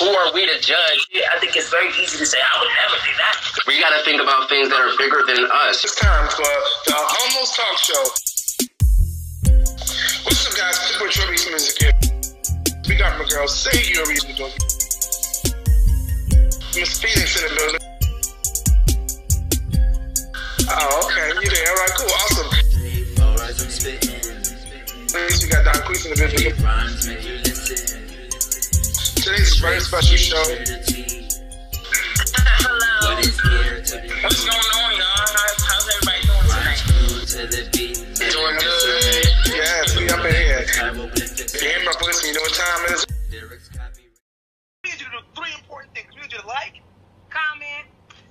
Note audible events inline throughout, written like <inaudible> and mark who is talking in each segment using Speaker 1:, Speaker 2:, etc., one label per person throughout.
Speaker 1: who are we to judge? I think it's very easy to say, I would never do that.
Speaker 2: We got to think about things that are bigger than us.
Speaker 3: It's time for the Homos Talk Show. What's up, guys? This is Trevor Eastman is here. We got my girl. Say your reason to do Miss Phoenix in the building. Oh, okay. You there? All right, cool. Awesome. Ladies, we got Don Queese in the building. Today's a very special show.
Speaker 1: Hello. What's going on, y'all? How's, how's everybody doing tonight?
Speaker 3: Doing good. Yes, we up in here. If you hear my voice, you know what time it is.
Speaker 4: We need you to do three important things. We need you to like, comment,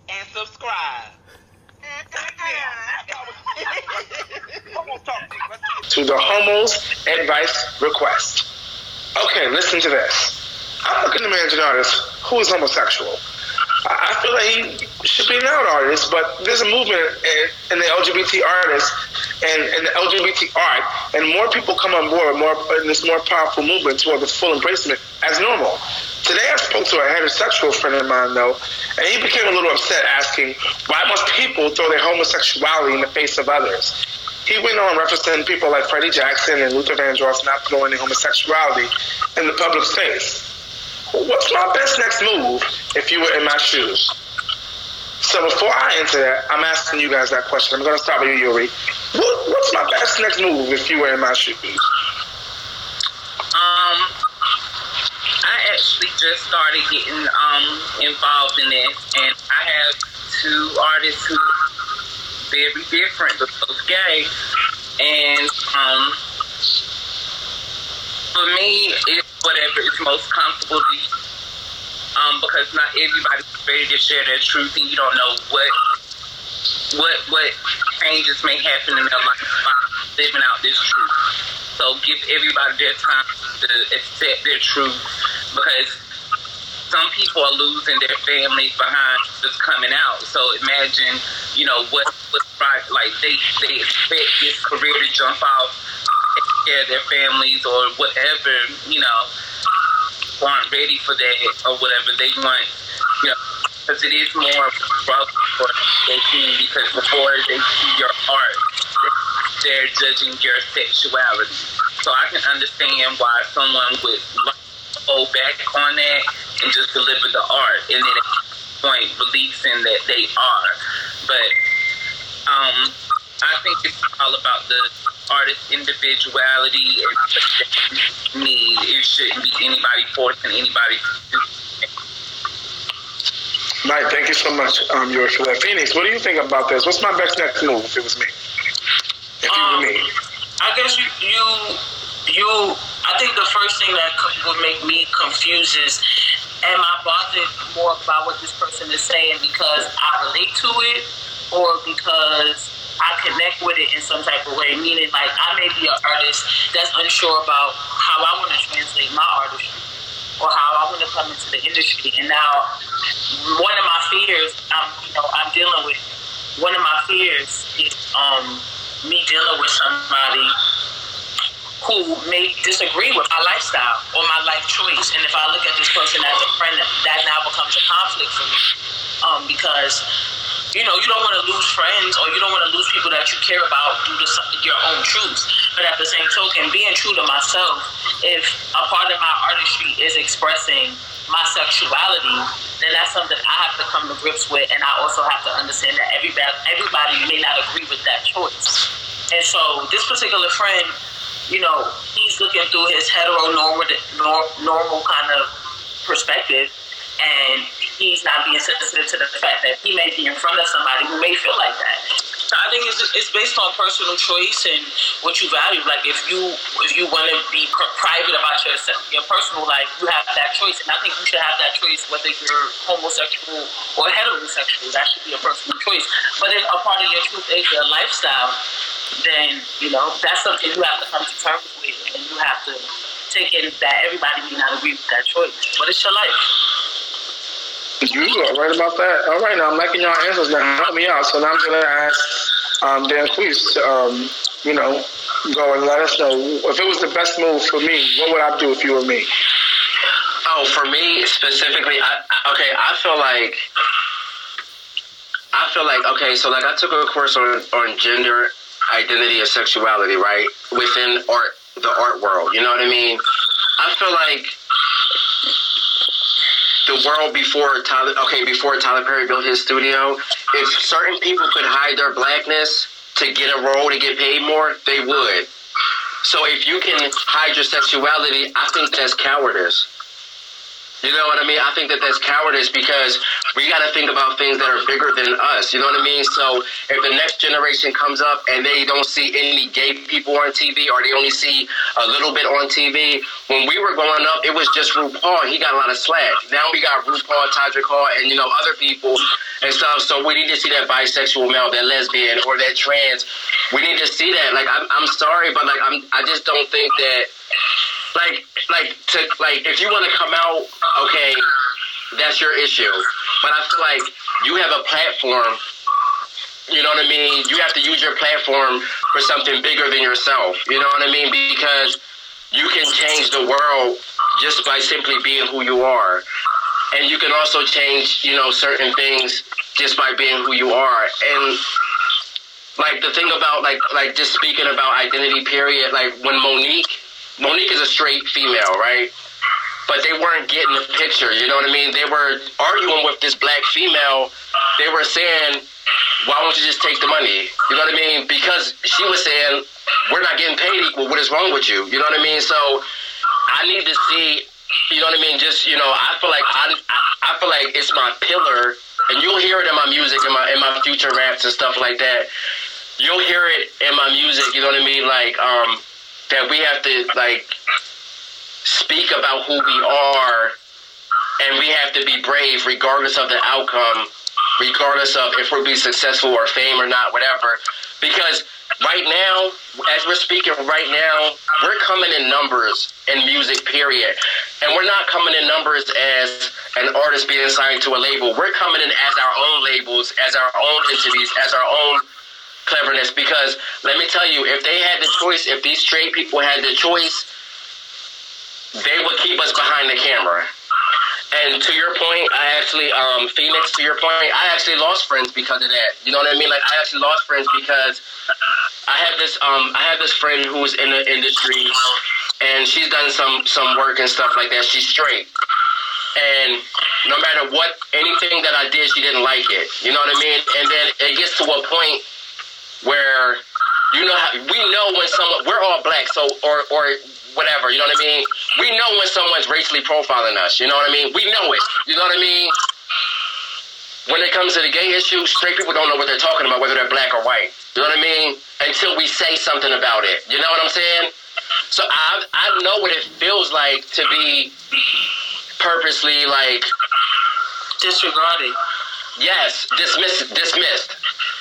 Speaker 4: and subscribe. Almost talk to you.
Speaker 3: To the homo's advice request. Okay, listen to this. I'm looking an artist who is homosexual. I feel like he should be an out artist, but there's a movement in, in the LGBT artists and, and the LGBT art, and more people come on board, more in this more powerful movement toward the full embracement as normal. Today I spoke to a heterosexual friend of mine though, and he became a little upset asking, why must people throw their homosexuality in the face of others? He went on referencing people like Freddie Jackson and Luther Vandross not throwing their homosexuality in the public space. What's my best next move if you were in my shoes? So before I answer that, I'm asking you guys that question. I'm going to start with you, Yuri. What, what's my best next move if you were in my shoes?
Speaker 1: Um, I actually just started getting um involved in this, and I have two artists who are very different, but both gay, and um, for me, it's whatever is most comfortable to you. Um, because not everybody's ready to share their truth, and you don't know what what what changes may happen in their life by living out this truth. So give everybody their time to accept their truth because some people are losing their families behind just coming out. So imagine, you know, what what's right like they they expect this career to jump off, care of their families or whatever, you know, aren't ready for that or whatever they want, you know, because it is more rough for they see because before they see your art, they're judging your sexuality. So I can understand why someone would hold back on that and just deliver the art, and then at point releasing that they are. But um, I think it's all about the artist's individuality and need. It shouldn't be anybody forcing anybody to do.
Speaker 3: Mike, thank you so much, um, Yuri, for that. Phoenix, what do you think about this? What's my best next move if it was me? If you were
Speaker 5: Um,
Speaker 3: me.
Speaker 5: I guess you, you, you. I think the first thing that would make me confused is, am I bothered more about what this person is saying because I relate to it, or because I connect with it in some type of way? Meaning, like I may be an artist that's unsure about how I want to translate my artistry, or how I want to come into the industry. And now, one of my fears, I'm, you know, I'm dealing with. One of my fears is um, me dealing with somebody who may disagree with my lifestyle or my life choice. And if I look at this person as a friend, that now becomes a conflict for me. Um, because, you know, you don't want to lose friends or you don't want to lose people that you care about due to some, your own truths. But at the same token, being true to myself, if a part of my artistry is expressing my sexuality, then that's something I have to come to grips with. And I also have to understand that everybody, everybody may not agree with that choice. And so this particular friend, you know, he's looking through his heteronormal nor- normal kind of perspective, and he's not being sensitive to the fact that he may be in front of somebody who may feel like that. I think it's, it's based on personal choice and what you value. Like if you if you want to be pr- private about your your personal life, you have that choice, and I think you should have that choice whether you're homosexual or heterosexual. That should be a personal choice. But if a part of your truth is your lifestyle, then you know that's something you have to come to terms with, and you have to take in that everybody may not agree with that choice, but it's your life.
Speaker 3: You are right about that. All right, now I'm liking y'all answers now. Help me out. So now I'm going to ask um, Dan Queese to, um, you know, go and let us know if it was the best move for me, what would I do if you were me?
Speaker 2: Oh, for me specifically, I, okay, I feel like I feel like okay, so like I took a course on on gender identity and sexuality, right? Within art the art world. You know what I mean? I feel like the world before Tyler okay, before Tyler Perry built his studio, if certain people could hide their blackness to get a role to get paid more, they would. So if you can hide your sexuality, I think that's cowardice. You know what I mean? I think that that's cowardice because we got to think about things that are bigger than us. You know what I mean? So if the next generation comes up and they don't see any gay people on TV or they only see a little bit on TV, when we were growing up, it was just RuPaul. He got a lot of slack. Now we got RuPaul, Todrick Hall, and you know other people and stuff. So we need to see that bisexual male, that lesbian, or that trans. We need to see that. Like I'm, I'm sorry, but like I'm, I just don't think that like like to like if you want to come out, okay, that's your issue. But I feel like you have a platform. You know what I mean? You have to use your platform for something bigger than yourself. You know what I mean? Because you can change the world just by simply being who you are. And you can also change, you know, certain things just by being who you are. And like the thing about like like just speaking about identity period, like when Mo'Nique Mo'Nique is a straight female, right? But they weren't getting the picture. You know what I mean? They were arguing with this black female. They were saying, "Why won't you just take the money?" You know what I mean? Because she was saying, "We're not getting paid equal. What is wrong with you?" You know what I mean? So I need to see. You know what I mean? Just you know, I feel like I, I, I feel like it's my pillar, and you'll hear it in my music, in my in my future raps and stuff like that. You'll hear it in my music. You know what I mean? Like um that we have to like speak about who we are and we have to be brave regardless of the outcome regardless of if we're being successful or fame or not whatever. Because right now as we're speaking right now we're coming in numbers in music period. And we're not coming in numbers as an artist being signed to a label. We're coming in as our own labels as our own entities as our own cleverness because let me tell you, if they had the choice, if these straight people had the choice, they would keep us behind the camera. And to your point, I actually, um, Phoenix, to your point, I actually lost friends because of that. You know what I mean? Like I actually lost friends because I have this, um, I have this friend who's in the industry, and she's done some some work and stuff like that. She's straight, and no matter what, anything that I did, she didn't like it. You know what I mean? And then it gets to a point where you know how, we know when someone we're all black, so or or whatever, you know what I mean? We know when someone's racially profiling us, you know what I mean? We know it. You know what I mean? When it comes to the gay issue, straight people don't know what they're talking about, whether they're black or white. You know what I mean? Until we say something about it. You know what I'm saying? So I I know what it feels like to be purposely like
Speaker 5: disregarded.
Speaker 2: Yes, dismissed dismissed.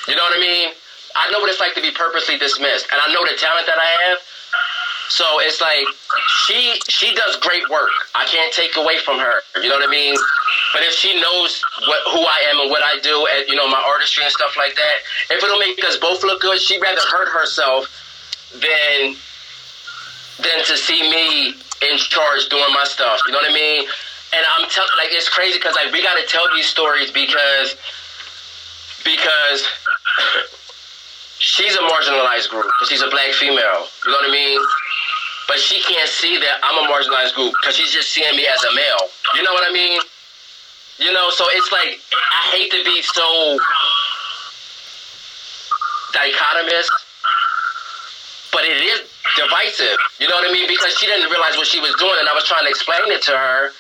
Speaker 2: You know what I mean? I know what it's like to be purposely dismissed, and I know the talent that I have. So it's like she she does great work. I can't take away from her. You know what I mean? But if she knows what who I am and what I do, and you know my artistry and stuff like that, if it'll make us both look good, she'd rather hurt herself than than to see me in charge doing my stuff. You know what I mean? And I'm telling like it's crazy because like we got to tell these stories because because <laughs> she's a marginalized group because she's a black female. You know what I mean? But she can't see that I'm a marginalized group because she's just seeing me as a male. You know what I mean? You know, so it's like I hate to be so dichotomous, but it is divisive. You know what I mean? Because she didn't realize what she was doing, and I was trying to explain it to her,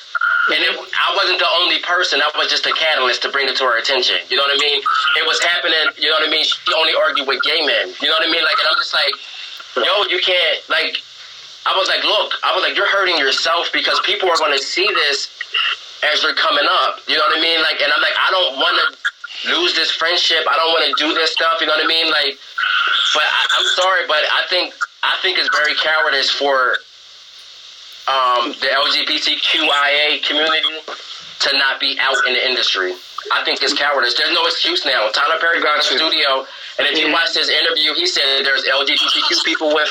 Speaker 2: and it, I wasn't the only person. I was just a catalyst to bring it to her attention. You know what I mean? It was happening. You know what I mean? She only argued with gay men. You know what I mean? Like, and I'm just like, yo, you can't like. I was like, look, I was like, you're hurting yourself because people are going to see this as you're coming up. You know what I mean? Like, and I'm like, I don't want to lose this friendship. I don't want to do this stuff. You know what I mean? Like, but I, I'm sorry, but I think I think it's very cowardice for um, the LGBTQIA community to not be out in the industry. I think it's cowardice. There's no excuse now. Tyler Perry got in the studio, and if you watch his interview, he said there's LGBTQ people with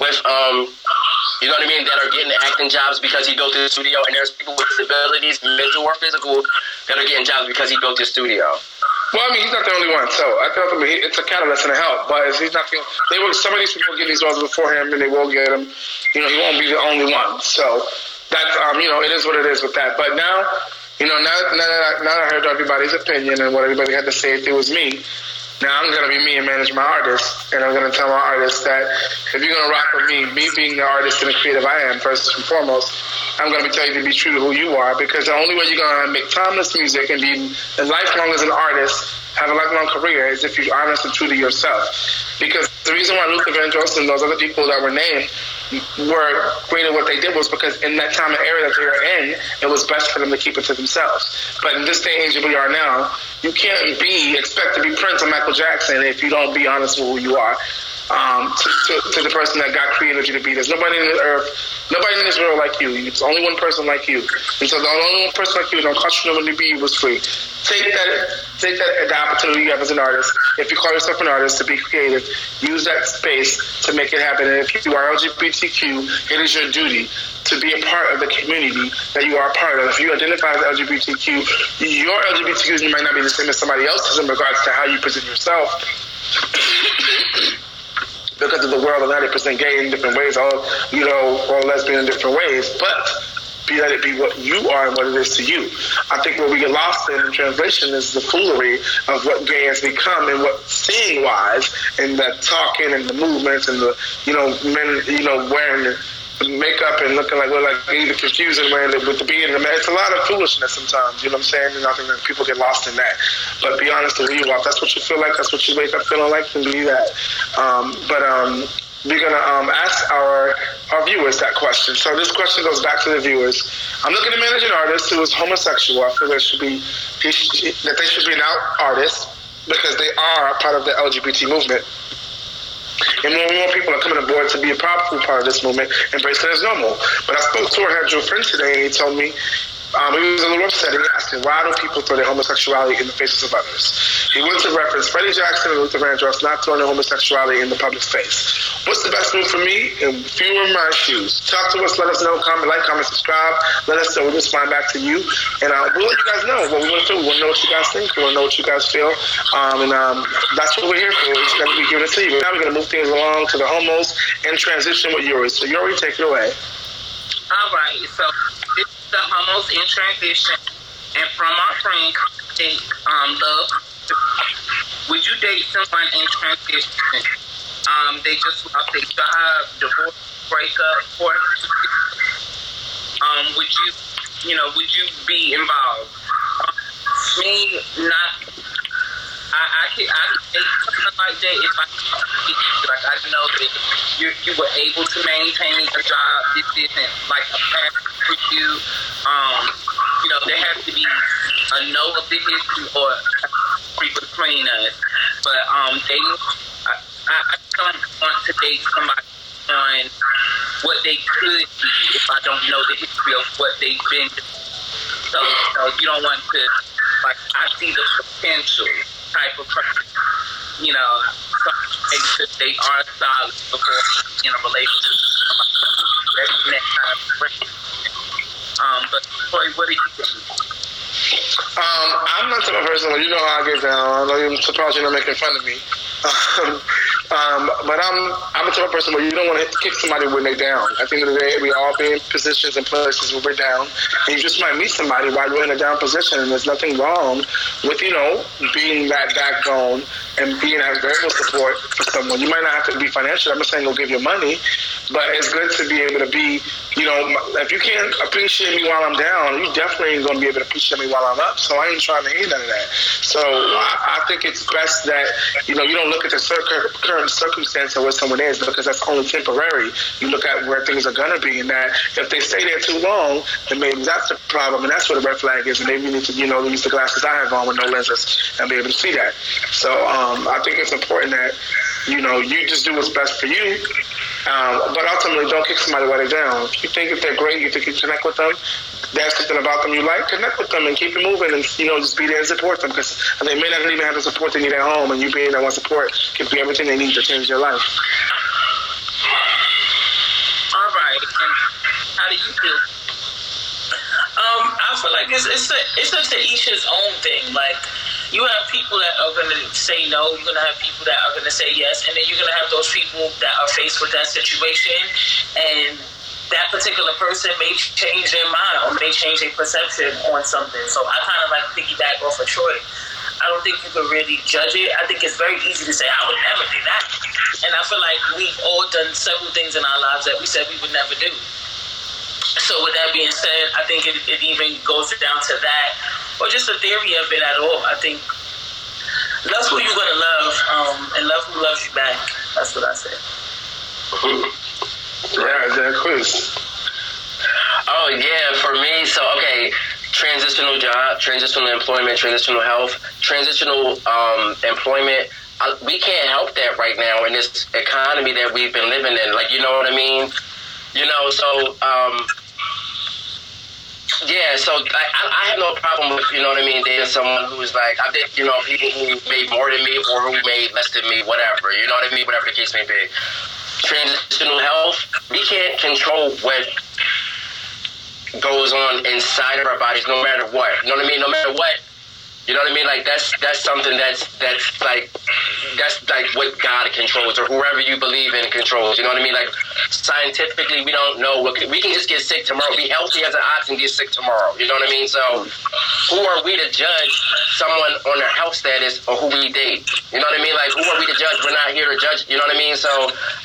Speaker 2: with um You know what I mean? That are getting acting jobs because he built his studio, and there's people with disabilities, mental or physical, that are getting jobs because he built his studio.
Speaker 3: Well, I mean, he's not the only one. So I feel like it's a catalyst and a help, but he's not the. They will. Some of these people get these roles before him, and they will get him. You know, he won't be the only one. So that's um, you know, it is what it is with that. But now, you know, now, now that I, now that I heard everybody's opinion and what everybody had to say, if it was me, now I'm gonna be me and manage my artists, and I'm gonna tell my artists that if you're gonna rock with me, me being the artist and the creative I am first and foremost, I'm gonna be telling you to be true to who you are because the only way you're gonna make timeless music and be as lifelong as an artist, have a lifelong career, is if you're honest and true to yourself. Because the reason why Luther Vandross and those other people that were named were great at what they did was because in that time and era that they were in, it was best for them to keep it to themselves. But in this day and age that we are now, you can't be expect to be Prince or Michael Jackson if you don't be honest with who you are um, to, to, to, the person that God created you to be. There's nobody in the earth, nobody in this world like you. It's only one person like you. And so the only one person like you don't cost you to be was free. Take that, take that the opportunity you have as an artist. If you call yourself an artist, to be creative, use that space to make it happen. And if you are LGBTQ, it is your duty to be a part of the community that you are a part of. If you identify as LGBTQ, your LGBTQ might not be the same as somebody else's in regards to how you present yourself because of the world of 90% gay in different ways, or, you know, or lesbian in different ways. But be let it be what you are and what it is to you. I think what we get lost in, in translation is the foolery of what gay has become and what seeing wise and the talking and the movements and the you know men you know wearing makeup and looking like we're like even confusing it with the and the It's a lot of foolishness sometimes, you know what I'm saying? And I think that people get lost in that. But be honest with you, that's what you feel like, that's what you wake up feeling like, then be that. Um, but um, we're gonna um, ask our our viewers that question. So this question goes back to the viewers. I'm looking to manage an artist who is homosexual. I feel that should be that they should be an out artist because they are part of the LGBT movement. And more and more people are coming aboard to be a powerful part of this movement, embrace it as normal. But I spoke to had Joe friend today, and he told me um, he was a little upset and he asked me, why do people throw their homosexuality in the faces of others? He went to reference Freddie Jackson and Luther Vandross not throwing their homosexuality in the public face. What's the best move for me? You were in my shoes, talk to us, let us know, comment, like, comment, subscribe, let us know. We'll respond back to you. And uh, we'll let you guys know what we want to do. We want to know what you guys think. We want to know what you guys feel. Um, and um, that's what we're here for. We're going to be giving it to you. Now we're going to move things along to the homos and transition with Yuri. So Yuri, take it away.
Speaker 1: All right. So the homos in transition, and from our friend, um, love. Would you date someone in transition? Um, they just lost their job, divorce, breakup, or um, would you, you know, would you be involved? Um, me, not. I, I could I could date something like that if I like I know that you you were able to maintain a job. This isn't like a path for you. Um, you know, there has to be a know of the history or between us. But um, dating, I, I, don't want to date somebody on what they could be if I don't know the history of what they've been. So, so you don't want to, like, I see the potential type of person. You know, sure they are solid before in a relationship. That's that kind of friend. Um,
Speaker 3: I'm not the type of person. You know how I get down. I know you're surprised you're not making fun of me. <laughs> um, but I'm I'm the type of person where you don't want to kick somebody when they're down. At the end of the day, we all be in positions and places where we're down, and you just might meet somebody while you're in a down position, and there's nothing wrong with you know being that backbone and being that verbal support for someone. You might not have to be financial. I'm not saying go give your money, but it's good to be able to be, you know, if you can't appreciate me while I'm down, you definitely ain't gonna be able to appreciate me while I'm up. So I ain't trying to hear none of that. So I, I think it's best that you know you don't look at the current circumstance of where someone is because that's only temporary. You look at where things are gonna be, and that if they stay there too long, then maybe that's the problem, and that's where the red flag is. And maybe you need to, you know, use the glasses I have on with no lenses and be able to see that. So um, I think it's important that you know you just do what's best for you um, but ultimately, don't kick somebody while they're down. If you think that they're great, you think you connect with them, there's something about them you like, connect with them and keep it moving and, you know, just be there and support them because they may not even have the support they need at home and you being that one support can be everything they need to change their life.
Speaker 1: All right.
Speaker 5: And how do you feel? Um, I feel like it's, it's, a, it's such an each his own thing. Like, you have people that are gonna say no, you're gonna have people that are gonna say yes, and then you're gonna have those people that are faced with that situation and that particular person may change their mind or may change their perception on something. So I kind of like piggyback off of Troy. I don't think you can really judge it. I think it's very easy to say, I would never do that. And I feel like we've all done several things in our lives that we said we would never do. So with that being said, I think it, it even goes down to that, or just the theory of it at all. I think love who you're gonna love, um, and love who loves you back. That's what I say. <laughs>
Speaker 3: Yeah, that quiz.
Speaker 2: Oh yeah, for me, so okay, transitional job, transitional employment, transitional health, transitional um, employment. I, we can't help that right now in this economy that we've been living in. Like, you know what I mean? You know, so um, yeah, so I, I have no problem with you know what I mean dating someone who's like I think you know people who made more than me or who made less than me, whatever. You know what I mean? Whatever the case may be. Transitional health, we can't control what goes on inside of our bodies, no matter what. You know what I mean? No matter what you know what I mean? Like that's that's something that's that's like that's like what God controls or whoever you believe in controls. You know what I mean? Like scientifically, we don't know what we can just get sick tomorrow. Be healthy as an option, get sick tomorrow. You know what I mean? So who are we to judge someone on their health status or who we date? You know what I mean? Like who are we to judge? We're not here to judge. You know what I mean? So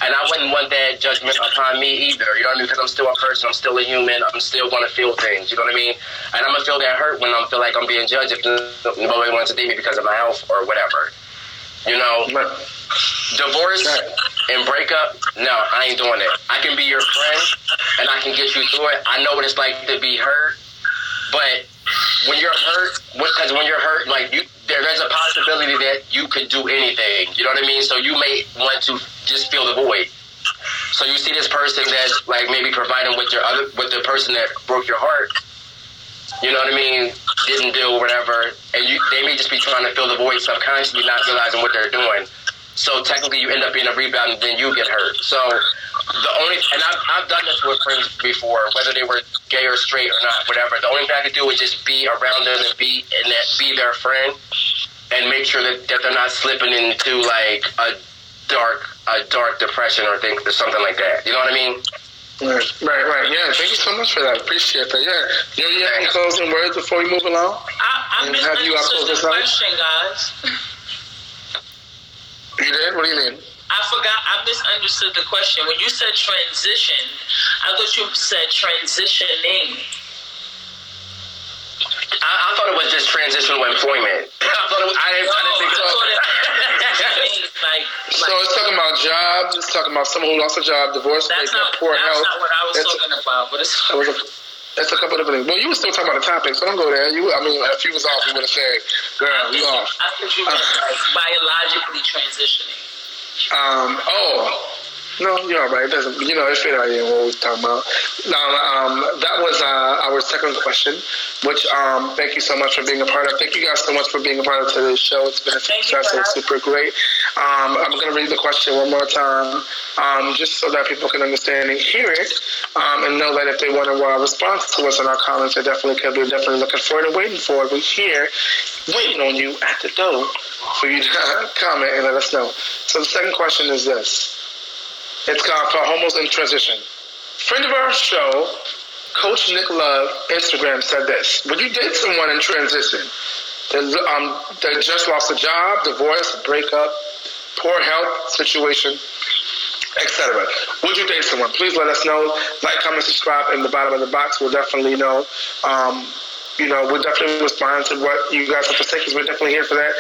Speaker 2: and I wouldn't want that judgment upon me either. You know what I mean? Because I'm still a person. I'm still a human. I'm still gonna feel things. You know what I mean? And I'm gonna feel that hurt when I feel like I'm being judged. If nobody wants to date me because of my health or whatever. You know, divorce and breakup, no, I ain't doing it. I can be your friend and I can get you through it. I know what it's like to be hurt, but when you're hurt, because when you're hurt, like you, there, there's a possibility that you could do anything. You know what I mean? So you may want to just fill the void. So you see this person that's like maybe providing with your other, with the person that broke your heart you know what I mean, didn't do whatever, and you, they may just be trying to fill the void subconsciously, not realizing what they're doing. So technically, you end up being a rebound, and then you get hurt. So the only, and I've, I've done this with friends before, whether they were gay or straight or not, whatever. The only thing I could do was just be around them and be and that be their friend, and make sure that, that they're not slipping into like a dark a dark depression or things or something like that. You know what I mean?
Speaker 3: Right, right, right. Yeah, thank you so much for that. Appreciate that. Yeah. You, you have any closing words before we move along?
Speaker 5: I, I misunderstood the question, guys.
Speaker 3: You did? What do you mean?
Speaker 5: I forgot. I misunderstood the question. When you said transition, I thought you said transitioning.
Speaker 2: I, I thought it was just transitional employment. <laughs> I thought it was, I didn't, I didn't think <laughs> so.
Speaker 5: like,
Speaker 3: so it's talking about jobs. It's talking about someone who lost a job, divorce,
Speaker 5: that's
Speaker 3: poor
Speaker 5: that's
Speaker 3: health.
Speaker 5: That's not what I was that's talking a, about. But it's.
Speaker 3: That's a couple of different things. Well, you were still talking about the topic, so don't go there. You, I mean, if you was off, you would have said, "Girl, you off."
Speaker 5: I think you meant like biologically transitioning.
Speaker 3: Um. Oh. No, you're all right. It doesn't, you know, it fit out what we're talking about. Now, um, that was uh, our second question, which um, thank you so much for being a part of. Thank you guys so much for being a part of today's show. It's been a success. It's super great. Um, I'm going to read the question one more time, um, just so that people can understand and hear it, um, and know that if they want a response to us in our comments, they definitely could. We're definitely looking forward and waiting for it. We're here, waiting on you at the door for you to <laughs> comment and let us know. So the second question is this. It's called For Homos in Transition. Friend of our show, Coach Nick Love, Instagram said this. Would you date someone in transition that, um, that just lost a job, divorce, breakup, poor health situation, etc. Would you date someone? Please let us know. Like, comment, subscribe in the bottom of the box. We'll definitely know. Um, you know, we'll definitely respond to what you guys have to say because we're definitely here for that.